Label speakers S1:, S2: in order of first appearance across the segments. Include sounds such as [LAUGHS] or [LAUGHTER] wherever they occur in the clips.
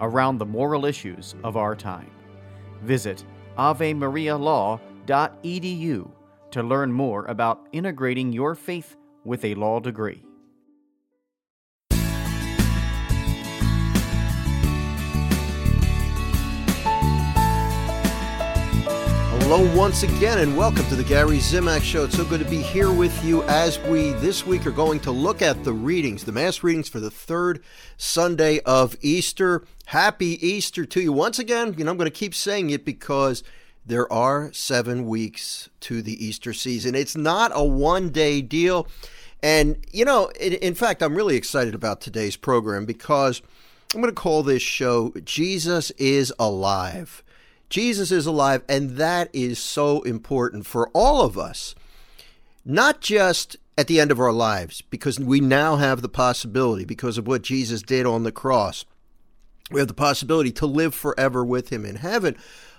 S1: around the moral issues of our time. Visit avemarialaw.edu to learn more about integrating your faith with a law degree.
S2: Hello, once again, and welcome to the Gary Zimak Show. It's so good to be here with you as we this week are going to look at the readings, the Mass readings for the third Sunday of Easter. Happy Easter to you. Once again, you know, I'm going to keep saying it because there are seven weeks to the Easter season. It's not a one day deal. And, you know, in, in fact, I'm really excited about today's program because I'm going to call this show Jesus is Alive. Jesus is alive, and that is so important for all of us, not just at the end of our lives, because we now have the possibility, because of what Jesus did on the cross, we have the possibility to live forever with Him in heaven.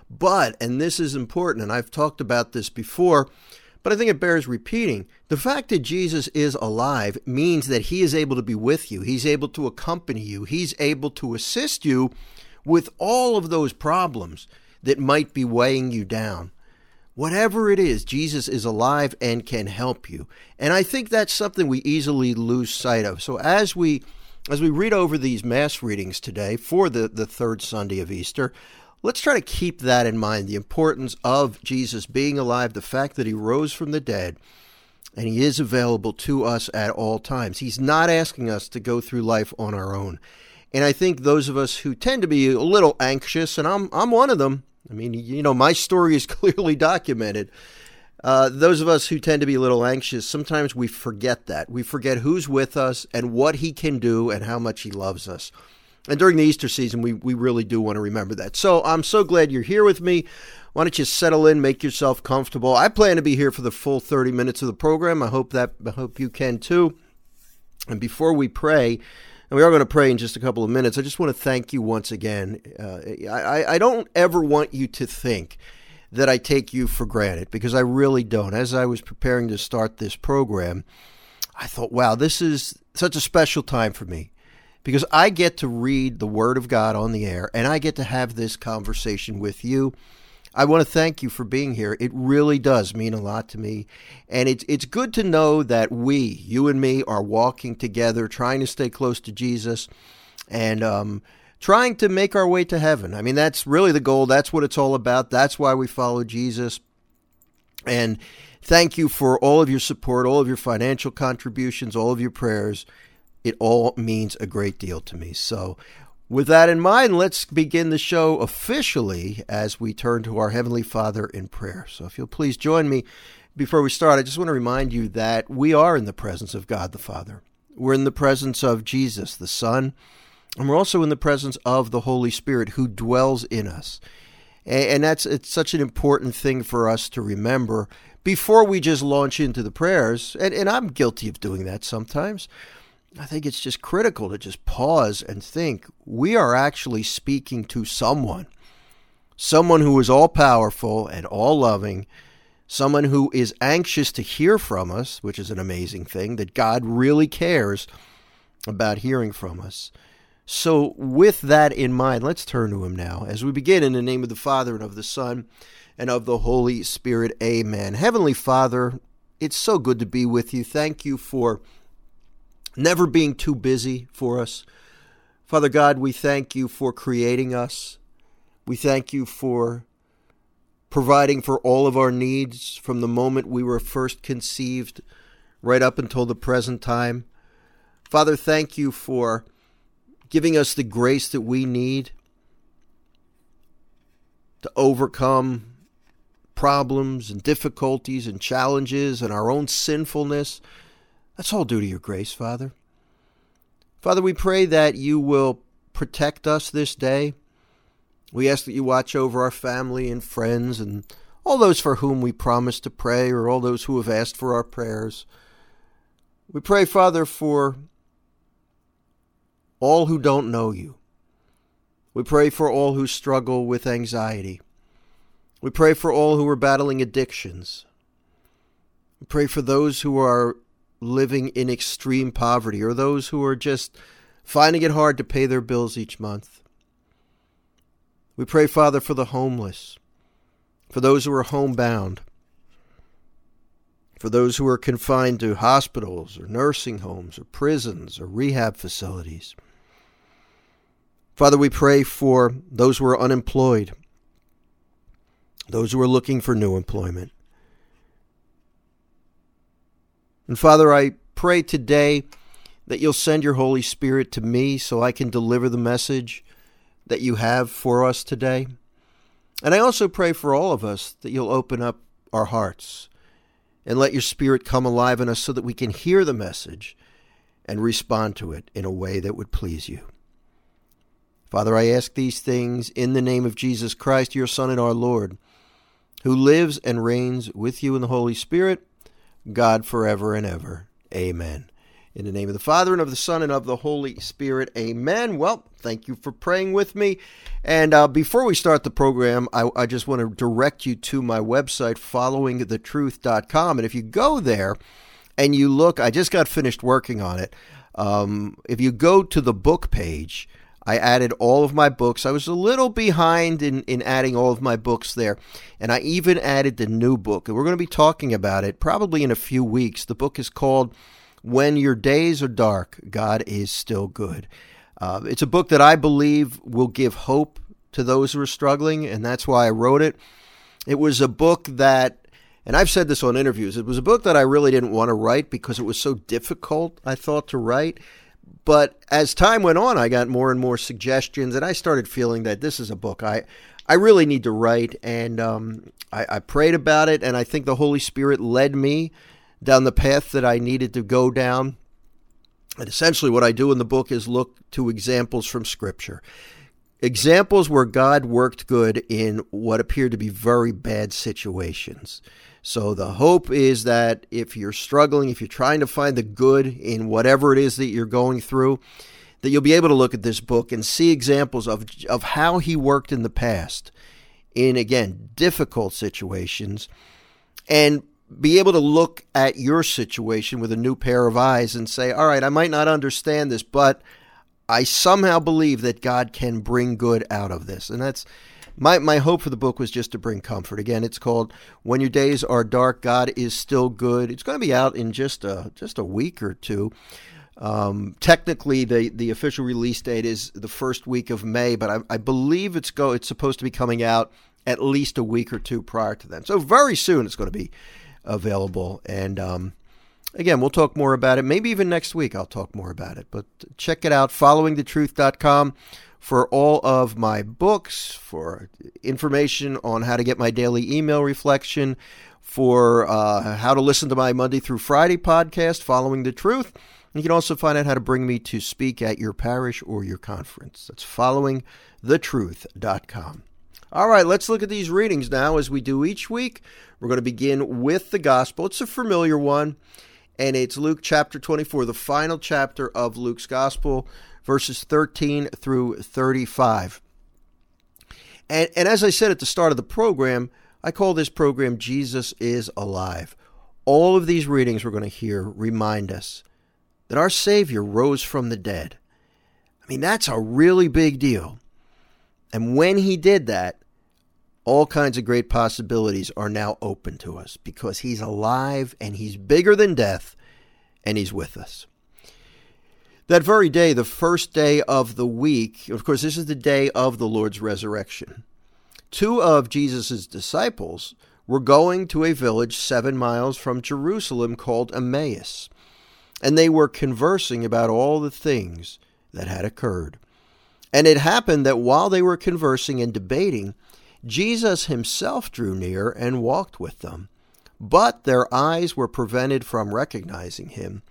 S2: But, and this is important, and I've talked about this before, but I think it bears repeating. The fact that Jesus is alive means that He is able to be with you, He's able to accompany you, He's able to assist you with all of those problems that might be weighing you down. Whatever it is, Jesus is alive and can help you. And I think that's something we easily lose sight of. So as we as we read over these mass readings today for the, the third Sunday of Easter, let's try to keep that in mind, the importance of Jesus being alive, the fact that he rose from the dead, and he is available to us at all times. He's not asking us to go through life on our own. And I think those of us who tend to be a little anxious, and I'm I'm one of them, I mean, you know, my story is [LAUGHS] clearly documented. Uh, those of us who tend to be a little anxious, sometimes we forget that. We forget who's with us and what he can do and how much he loves us. And during the Easter season, we, we really do want to remember that. So I'm so glad you're here with me. Why don't you settle in, make yourself comfortable? I plan to be here for the full 30 minutes of the program. I hope that I hope you can too. And before we pray, and we are going to pray in just a couple of minutes. I just want to thank you once again. Uh, I, I don't ever want you to think that I take you for granted because I really don't. As I was preparing to start this program, I thought, wow, this is such a special time for me because I get to read the Word of God on the air and I get to have this conversation with you. I want to thank you for being here. It really does mean a lot to me. And it's it's good to know that we, you and me, are walking together, trying to stay close to Jesus and um, trying to make our way to heaven. I mean, that's really the goal. That's what it's all about. That's why we follow Jesus. And thank you for all of your support, all of your financial contributions, all of your prayers. It all means a great deal to me. So with that in mind, let's begin the show officially as we turn to our Heavenly Father in prayer. So, if you'll please join me before we start, I just want to remind you that we are in the presence of God the Father. We're in the presence of Jesus the Son, and we're also in the presence of the Holy Spirit who dwells in us. And that's it's such an important thing for us to remember before we just launch into the prayers. And, and I'm guilty of doing that sometimes. I think it's just critical to just pause and think we are actually speaking to someone, someone who is all powerful and all loving, someone who is anxious to hear from us, which is an amazing thing, that God really cares about hearing from us. So, with that in mind, let's turn to Him now as we begin in the name of the Father and of the Son and of the Holy Spirit. Amen. Heavenly Father, it's so good to be with you. Thank you for never being too busy for us. Father God, we thank you for creating us. We thank you for providing for all of our needs from the moment we were first conceived right up until the present time. Father, thank you for giving us the grace that we need to overcome problems and difficulties and challenges and our own sinfulness. That's all due to your grace, Father. Father, we pray that you will protect us this day. We ask that you watch over our family and friends and all those for whom we promise to pray or all those who have asked for our prayers. We pray, Father, for all who don't know you. We pray for all who struggle with anxiety. We pray for all who are battling addictions. We pray for those who are living in extreme poverty or those who are just finding it hard to pay their bills each month. We pray, Father, for the homeless, for those who are homebound, for those who are confined to hospitals or nursing homes or prisons or rehab facilities. Father, we pray for those who are unemployed, those who are looking for new employment. And Father, I pray today that you'll send your Holy Spirit to me so I can deliver the message that you have for us today. And I also pray for all of us that you'll open up our hearts and let your Spirit come alive in us so that we can hear the message and respond to it in a way that would please you. Father, I ask these things in the name of Jesus Christ, your Son and our Lord, who lives and reigns with you in the Holy Spirit, God forever and ever. Amen. In the name of the Father, and of the Son, and of the Holy Spirit. Amen. Well, thank you for praying with me. And uh, before we start the program, I, I just want to direct you to my website, followingthetruth.com. And if you go there and you look, I just got finished working on it. Um, if you go to the book page, I added all of my books. I was a little behind in, in adding all of my books there. And I even added the new book. And we're going to be talking about it probably in a few weeks. The book is called when Your Days Are Dark, God is Still Good. Uh, it's a book that I believe will give hope to those who are struggling, and that's why I wrote it. It was a book that, and I've said this on interviews, it was a book that I really didn't want to write because it was so difficult, I thought, to write. But as time went on, I got more and more suggestions, and I started feeling that this is a book I, I really need to write. And um, I, I prayed about it, and I think the Holy Spirit led me down the path that I needed to go down. And essentially, what I do in the book is look to examples from Scripture. Examples where God worked good in what appeared to be very bad situations. So, the hope is that if you're struggling, if you're trying to find the good in whatever it is that you're going through, that you'll be able to look at this book and see examples of, of how He worked in the past in, again, difficult situations and be able to look at your situation with a new pair of eyes and say, all right, I might not understand this, but I somehow believe that God can bring good out of this. And that's my, my hope for the book was just to bring comfort. Again, it's called When Your Days Are Dark, God is Still Good. It's going to be out in just a, just a week or two. Um, technically, the, the official release date is the first week of May, but I, I believe it's go it's supposed to be coming out at least a week or two prior to then. So very soon it's going to be available. And um, again, we'll talk more about it. Maybe even next week I'll talk more about it. But check it out, followingthetruth.com for all of my books, for information on how to get my daily email reflection, for uh, how to listen to my Monday through Friday podcast, Following the Truth. You can also find out how to bring me to speak at your parish or your conference. That's followingthetruth.com. All right, let's look at these readings now as we do each week. We're going to begin with the gospel. It's a familiar one, and it's Luke chapter 24, the final chapter of Luke's gospel, verses 13 through 35. And, and as I said at the start of the program, I call this program Jesus is Alive. All of these readings we're going to hear remind us that our Savior rose from the dead. I mean, that's a really big deal. And when he did that, all kinds of great possibilities are now open to us because he's alive and he's bigger than death and he's with us. That very day, the first day of the week, of course, this is the day of the Lord's resurrection. two of Jesus' disciples were going to a village seven miles from Jerusalem called Emmaus, and they were conversing about all the things that had occurred. And it happened that while they were conversing and debating, Jesus himself drew near and walked with them. But their eyes were prevented from recognizing him.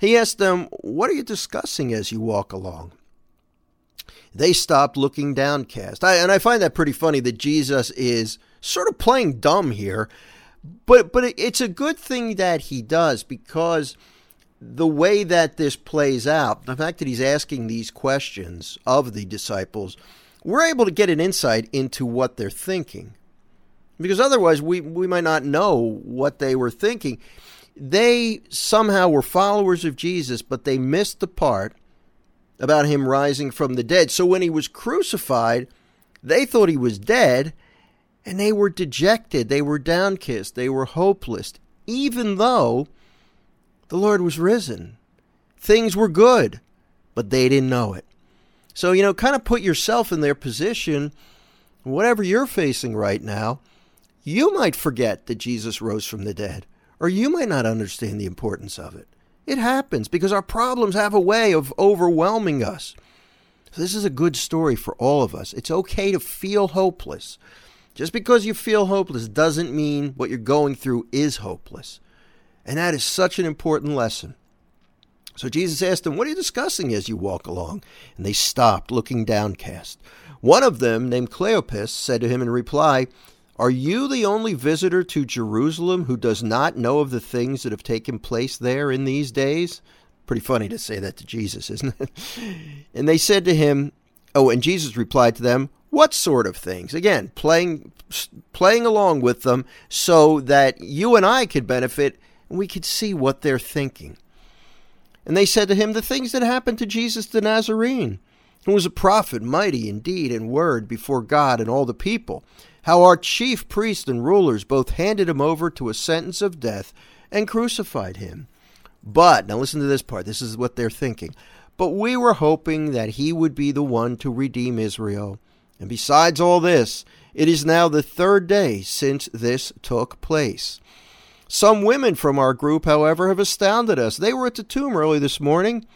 S2: He asked them, What are you discussing as you walk along? They stopped looking downcast. I, and I find that pretty funny that Jesus is sort of playing dumb here. But, but it's a good thing that he does because the way that this plays out, the fact that he's asking these questions of the disciples, we're able to get an insight into what they're thinking. Because otherwise, we, we might not know what they were thinking. They somehow were followers of Jesus, but they missed the part about him rising from the dead. So when he was crucified, they thought he was dead, and they were dejected. They were downcast. They were hopeless, even though the Lord was risen. Things were good, but they didn't know it. So, you know, kind of put yourself in their position, whatever you're facing right now. You might forget that Jesus rose from the dead, or you might not understand the importance of it. It happens because our problems have a way of overwhelming us. So this is a good story for all of us. It's okay to feel hopeless. Just because you feel hopeless doesn't mean what you're going through is hopeless. And that is such an important lesson. So Jesus asked them, What are you discussing as you walk along? And they stopped, looking downcast. One of them, named Cleopas, said to him in reply, Are you the only visitor to Jerusalem who does not know of the things that have taken place there in these days? Pretty funny to say that to Jesus, isn't it? [LAUGHS] and they said to him, Oh, and Jesus replied to them, What sort of things? Again, playing playing along with them so that you and I could benefit and we could see what they're thinking. And they said to him, The things that happened to Jesus the Nazarene, who was a prophet, mighty indeed in word before God and all the people, how our chief priests and rulers both handed him over to a sentence of death and crucified him. But, now listen to this part, this is what they're thinking. But we were hoping that he would be the one to redeem Israel. And besides all this, it is now the third day since this took place. Some women from our group, however, have astounded us. They were at the tomb early this morning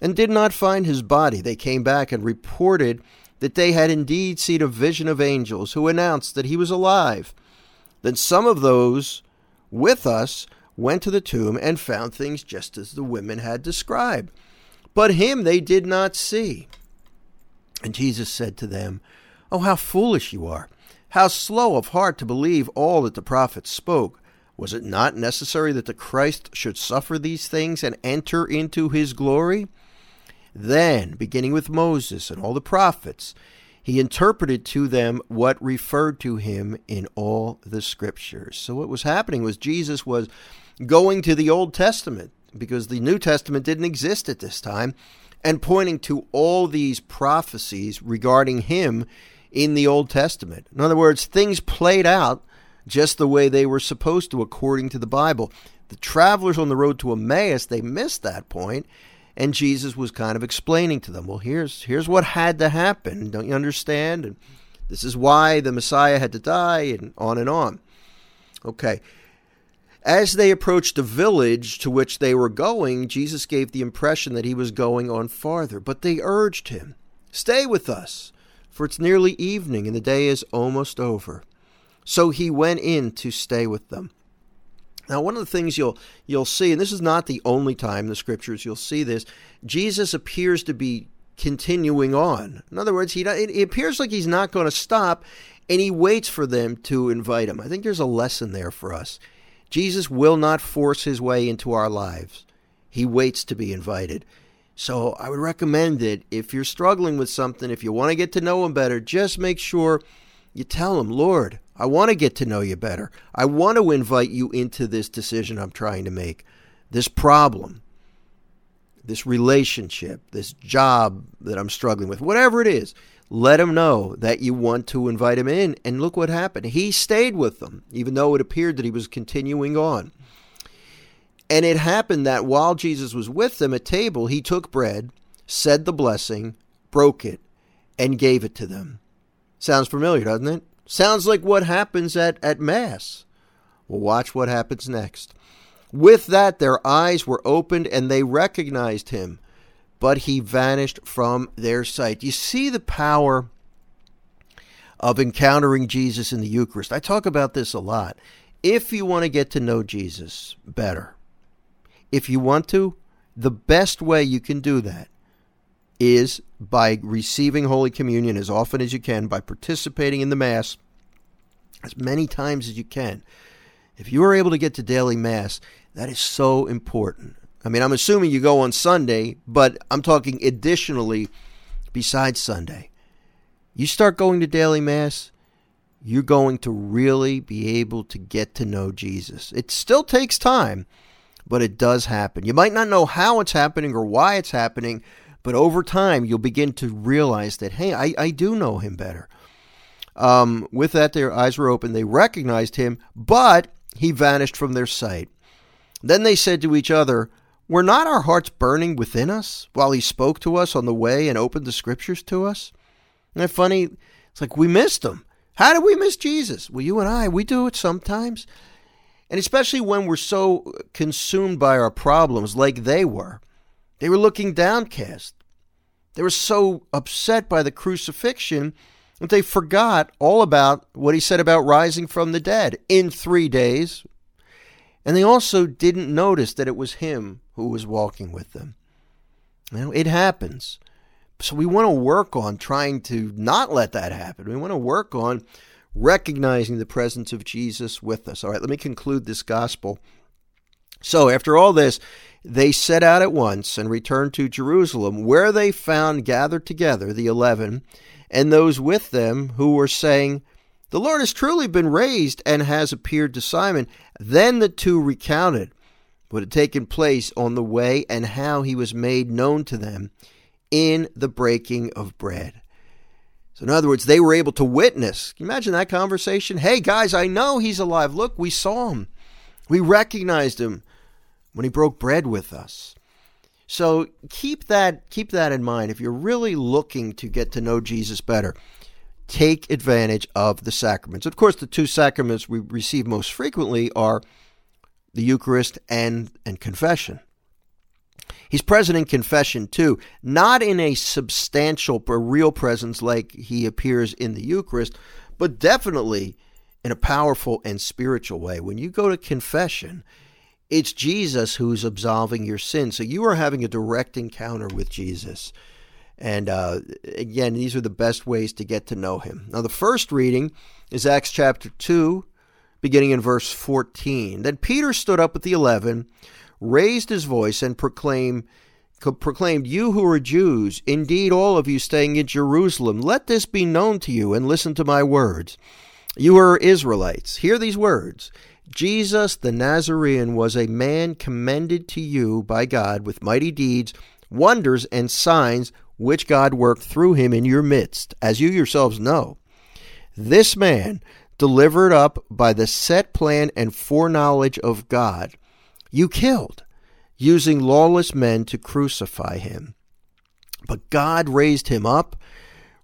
S2: and did not find his body. They came back and reported that they had indeed seen a vision of angels who announced that he was alive. Then some of those with us went to the tomb and found things just as the women had described. But him they did not see. And Jesus said to them, Oh, how foolish you are! How slow of heart to believe all that the prophets spoke! Was it not necessary that the Christ should suffer these things and enter into his glory? Then, beginning with Moses and all the prophets, he interpreted to them what referred to him in all the scriptures. So, what was happening was Jesus was going to the Old Testament because the New Testament didn't exist at this time and pointing to all these prophecies regarding him in the Old Testament. In other words, things played out just the way they were supposed to according to the Bible. The travelers on the road to Emmaus, they missed that point, and Jesus was kind of explaining to them, well, here's here's what had to happen. Don't you understand? And this is why the Messiah had to die, and on and on. Okay. As they approached the village to which they were going, Jesus gave the impression that he was going on farther, but they urged him, Stay with us, for it's nearly evening and the day is almost over. So he went in to stay with them. Now, one of the things you'll you'll see, and this is not the only time in the scriptures you'll see this, Jesus appears to be continuing on. In other words, he it appears like he's not going to stop, and he waits for them to invite him. I think there's a lesson there for us. Jesus will not force his way into our lives. He waits to be invited. So I would recommend that if you're struggling with something, if you want to get to know him better, just make sure you tell him, Lord, I want to get to know you better. I want to invite you into this decision I'm trying to make, this problem, this relationship, this job that I'm struggling with, whatever it is. Let him know that you want to invite him in. And look what happened. He stayed with them, even though it appeared that he was continuing on. And it happened that while Jesus was with them at table, he took bread, said the blessing, broke it, and gave it to them. Sounds familiar, doesn't it? Sounds like what happens at, at Mass. Well, watch what happens next. With that, their eyes were opened and they recognized him, but he vanished from their sight. You see the power of encountering Jesus in the Eucharist. I talk about this a lot. If you want to get to know Jesus better, if you want to, the best way you can do that is by receiving Holy Communion as often as you can, by participating in the Mass as many times as you can. If you are able to get to daily Mass, that is so important. I mean, I'm assuming you go on Sunday, but I'm talking additionally besides Sunday. You start going to daily Mass, you're going to really be able to get to know Jesus. It still takes time, but it does happen. You might not know how it's happening or why it's happening, but over time you'll begin to realize that, hey, I, I do know him better. Um, with that, their eyes were open. They recognized him, but he vanished from their sight. Then they said to each other, Were not our hearts burning within us while he spoke to us on the way and opened the scriptures to us? Isn't that funny? It's like we missed him. How did we miss Jesus? Well, you and I, we do it sometimes. And especially when we're so consumed by our problems, like they were. They were looking downcast. They were so upset by the crucifixion that they forgot all about what he said about rising from the dead in three days. And they also didn't notice that it was him who was walking with them. You know, it happens. So we want to work on trying to not let that happen. We want to work on recognizing the presence of Jesus with us. All right, let me conclude this gospel. So, after all this, they set out at once and returned to Jerusalem, where they found gathered together the eleven and those with them who were saying, The Lord has truly been raised and has appeared to Simon. Then the two recounted what had taken place on the way and how he was made known to them in the breaking of bread. So, in other words, they were able to witness. Can you imagine that conversation? Hey, guys, I know he's alive. Look, we saw him. We recognized him when he broke bread with us. So keep that keep that in mind if you're really looking to get to know Jesus better. Take advantage of the sacraments. Of course, the two sacraments we receive most frequently are the Eucharist and and confession. He's present in confession too, not in a substantial or real presence like he appears in the Eucharist, but definitely in a powerful and spiritual way. When you go to confession, it's Jesus who's absolving your sin. So you are having a direct encounter with Jesus. And uh, again, these are the best ways to get to know him. Now, the first reading is Acts chapter 2, beginning in verse 14. Then Peter stood up with the eleven raised his voice and proclaimed, proclaimed, You who are Jews, indeed all of you staying in Jerusalem, let this be known to you and listen to my words. You are Israelites. Hear these words. Jesus the Nazarene was a man commended to you by God with mighty deeds, wonders, and signs which God worked through him in your midst, as you yourselves know. This man, delivered up by the set plan and foreknowledge of God, you killed, using lawless men to crucify him. But God raised him up,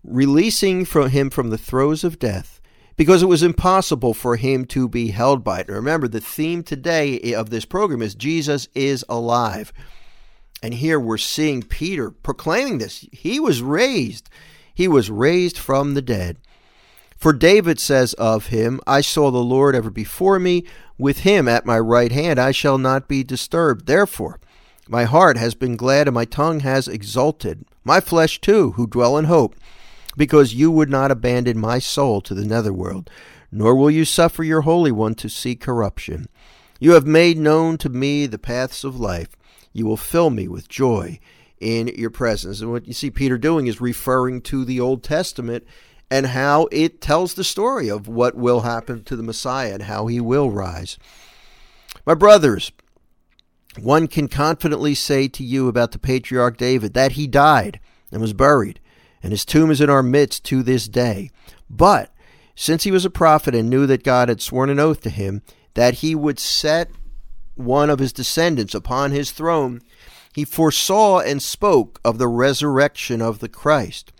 S2: releasing from him from the throes of death, because it was impossible for him to be held by it. remember, the theme today of this program is Jesus is alive. And here we're seeing Peter proclaiming this. He was raised. He was raised from the dead. For David says of him, I saw the Lord ever before me, with him at my right hand I shall not be disturbed. Therefore, my heart has been glad and my tongue has exulted, my flesh too, who dwell in hope, because you would not abandon my soul to the netherworld, nor will you suffer your Holy One to see corruption. You have made known to me the paths of life. You will fill me with joy in your presence. And what you see Peter doing is referring to the Old Testament and how it tells the story of what will happen to the Messiah and how he will rise. My brothers, one can confidently say to you about the patriarch David that he died and was buried, and his tomb is in our midst to this day. But since he was a prophet and knew that God had sworn an oath to him that he would set one of his descendants upon his throne, he foresaw and spoke of the resurrection of the Christ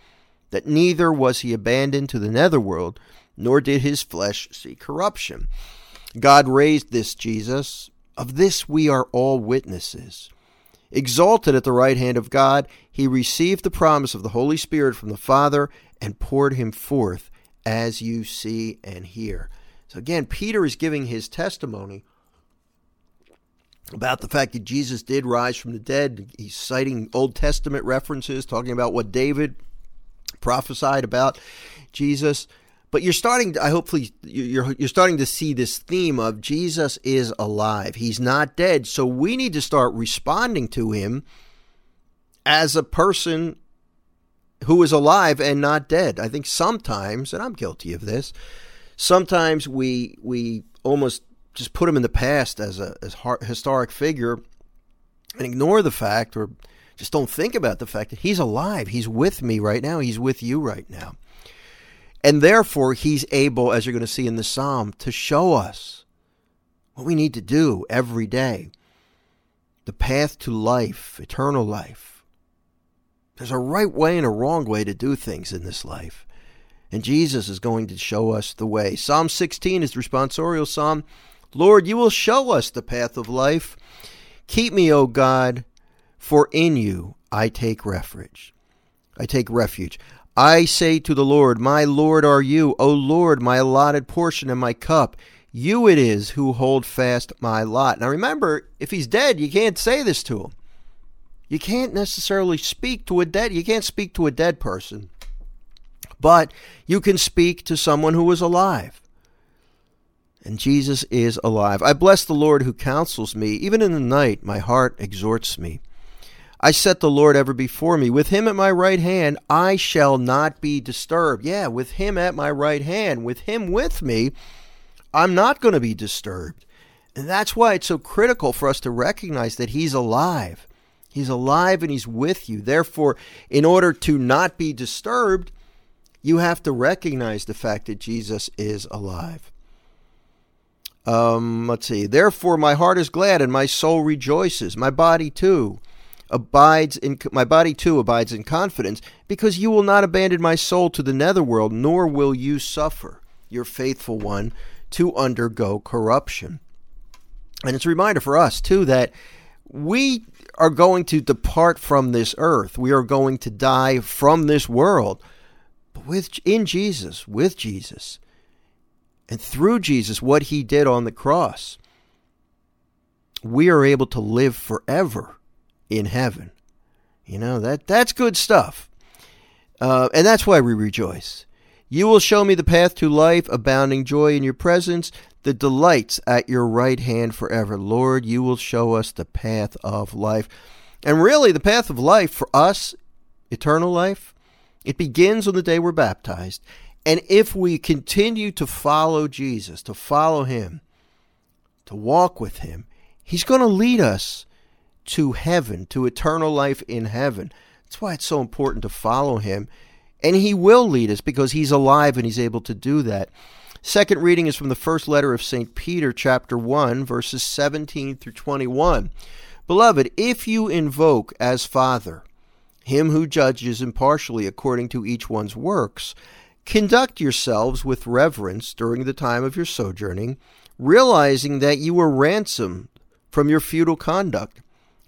S2: that neither was he abandoned to the netherworld, nor did his flesh see corruption. God raised this Jesus. Of this we are all witnesses. Exalted at the right hand of God, he received the promise of the Holy Spirit from the Father and poured him forth, as you see and hear. So again, Peter is giving his testimony about the fact that Jesus did rise from the dead. He's citing Old Testament references, talking about what David prophesied about Jesus. But you're starting to, I hopefully you're you're starting to see this theme of Jesus is alive. He's not dead. So we need to start responding to him as a person who is alive and not dead. I think sometimes, and I'm guilty of this, sometimes we we almost just put him in the past as a as historic figure and ignore the fact or just don't think about the fact that he's alive. He's with me right now. He's with you right now. And therefore, he's able, as you're going to see in the psalm, to show us what we need to do every day. The path to life, eternal life. There's a right way and a wrong way to do things in this life. And Jesus is going to show us the way. Psalm 16 is the responsorial psalm. Lord, you will show us the path of life. Keep me, O God, for in you I take refuge. I take refuge. I say to the Lord, My Lord are you, O Lord, my allotted portion and my cup. You it is who hold fast my lot. Now remember, if he's dead, you can't say this to him. You can't necessarily speak to a dead you can't speak to a dead person. But you can speak to someone who is alive. And Jesus is alive. I bless the Lord who counsels me. Even in the night, my heart exhorts me. I set the Lord ever before me. With him at my right hand, I shall not be disturbed. Yeah, with him at my right hand, with him with me, I'm not going to be disturbed. And that's why it's so critical for us to recognize that he's alive. He's alive and he's with you. Therefore, in order to not be disturbed, you have to recognize the fact that Jesus is alive. Um, let's see. Therefore, my heart is glad and my soul rejoices. My body too abides in my body too abides in confidence, because you will not abandon my soul to the netherworld, nor will you suffer your faithful one to undergo corruption. And it's a reminder for us too that we are going to depart from this earth. We are going to die from this world. But with in Jesus, with Jesus, and through Jesus, what he did on the cross, we are able to live forever in heaven. You know, that that's good stuff. Uh, and that's why we rejoice. You will show me the path to life, abounding joy in your presence, the delights at your right hand forever. Lord, you will show us the path of life. And really, the path of life for us, eternal life, it begins on the day we're baptized and if we continue to follow Jesus, to follow Him, to walk with Him, He's going to lead us to heaven, to eternal life in heaven. That's why it's so important to follow Him. And He will lead us because He's alive and He's able to do that. Second reading is from the first letter of St. Peter, chapter 1, verses 17 through 21. Beloved, if you invoke as Father him who judges impartially according to each one's works, Conduct yourselves with reverence during the time of your sojourning, realizing that you were ransomed from your futile conduct,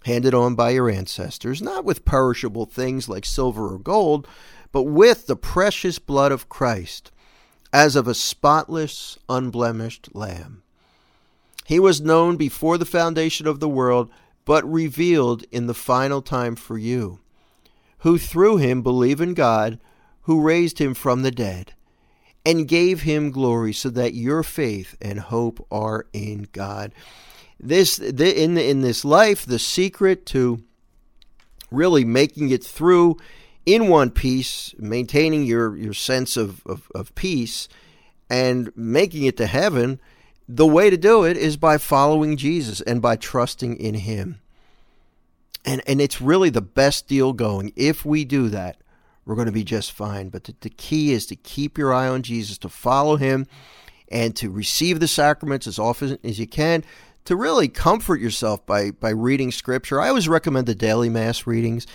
S2: handed on by your ancestors, not with perishable things like silver or gold, but with the precious blood of Christ, as of a spotless, unblemished lamb. He was known before the foundation of the world, but revealed in the final time for you, who through him believe in God who raised him from the dead and gave him glory so that your faith and hope are in God. This the, in in this life the secret to really making it through in one piece, maintaining your your sense of, of, of peace and making it to heaven, the way to do it is by following Jesus and by trusting in him. And and it's really the best deal going if we do that we're going to be just fine. But the, the key is to keep your eye on Jesus, to follow him, and to receive the sacraments as often as you can, to really comfort yourself by, by reading scripture. I always recommend the daily mass readings.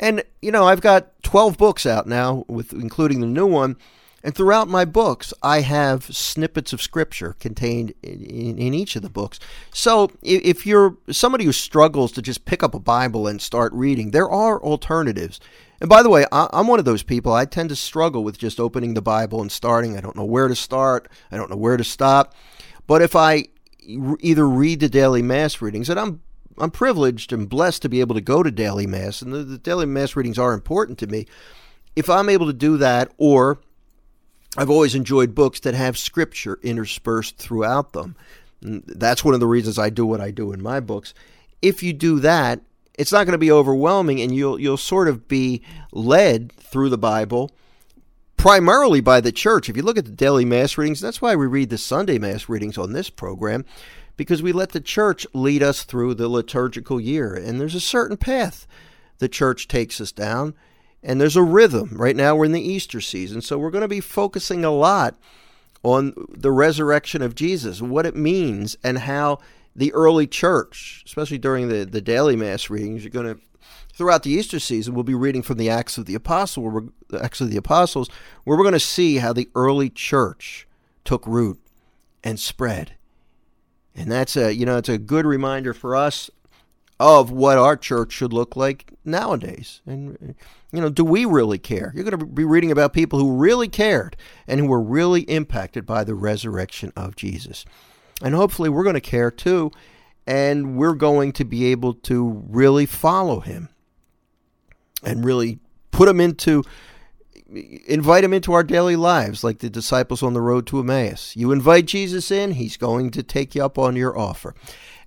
S2: And, you know, I've got 12 books out now, with including the new one. And throughout my books, I have snippets of scripture contained in, in, in, each of the books. So if you're somebody who struggles to just pick up a Bible and start reading, there are alternatives. And by the way, I'm one of those people. I tend to struggle with just opening the Bible and starting. I don't know where to start, I don't know where to stop. But if I either read the daily Mass readings, and I'm I'm privileged and blessed to be able to go to daily Mass, and the, the daily Mass readings are important to me. If I'm able to do that, or I've always enjoyed books that have scripture interspersed throughout them. And that's one of the reasons I do what I do in my books. If you do that, it's not going to be overwhelming and you'll you'll sort of be led through the Bible primarily by the church. If you look at the daily mass readings, that's why we read the Sunday mass readings on this program because we let the church lead us through the liturgical year and there's a certain path the church takes us down and there's a rhythm. Right now we're in the Easter season, so we're going to be focusing a lot on the resurrection of Jesus, what it means, and how the early church, especially during the, the daily mass readings, you're going to throughout the Easter season, we'll be reading from the Acts of the Apostle, Acts of the Apostles, where we're going to see how the early church took root and spread. And that's a you know it's a good reminder for us of what our church should look like nowadays. And, you know, do we really care? You're going to be reading about people who really cared and who were really impacted by the resurrection of Jesus. And hopefully we're going to care too, and we're going to be able to really follow him and really put him into invite him into our daily lives like the disciples on the road to Emmaus. You invite Jesus in, he's going to take you up on your offer.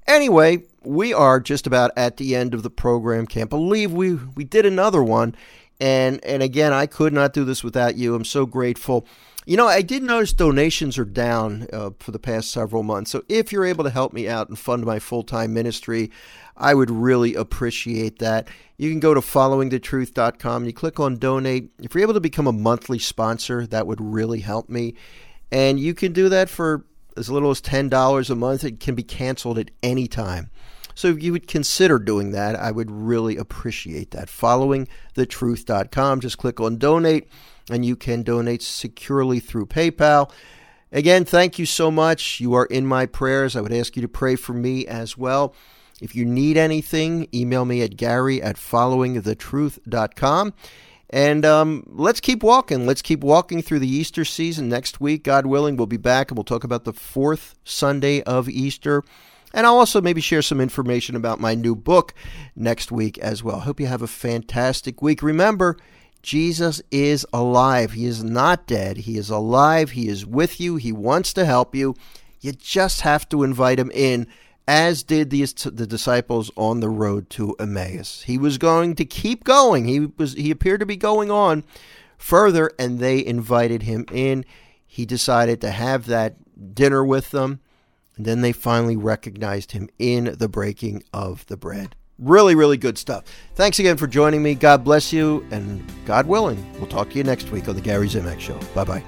S2: Anyway, we are just about at the end of the program. Can't believe we we did another one. And and again, I could not do this without you. I'm so grateful. You know, I did notice donations are down uh, for the past several months. So if you're able to help me out and fund my full time ministry, I would really appreciate that. You can go to followingthetruth.com. You click on donate. If you're able to become a monthly sponsor, that would really help me. And you can do that for as little as $10 a month. It can be canceled at any time. So if you would consider doing that, I would really appreciate that. Followingthetruth.com. Just click on donate and you can donate securely through PayPal. Again, thank you so much. You are in my prayers. I would ask you to pray for me as well. If you need anything, email me at gary at followingthetruth.com. And um, let's keep walking. Let's keep walking through the Easter season. Next week, God willing, we'll be back and we'll talk about the fourth Sunday of Easter. And I'll also maybe share some information about my new book next week as well. Hope you have a fantastic week. Remember, Jesus is alive. He is not dead. He is alive. He is with you. He wants to help you. You just have to invite him in as did the, the disciples on the road to Emmaus. He was going to keep going. He was he appeared to be going on further and they invited him in. He decided to have that dinner with them and then they finally recognized him in the breaking of the bread. Really, really good stuff. Thanks again for joining me. God bless you, and God willing, we'll talk to you next week on the Gary Zimak Show. Bye bye.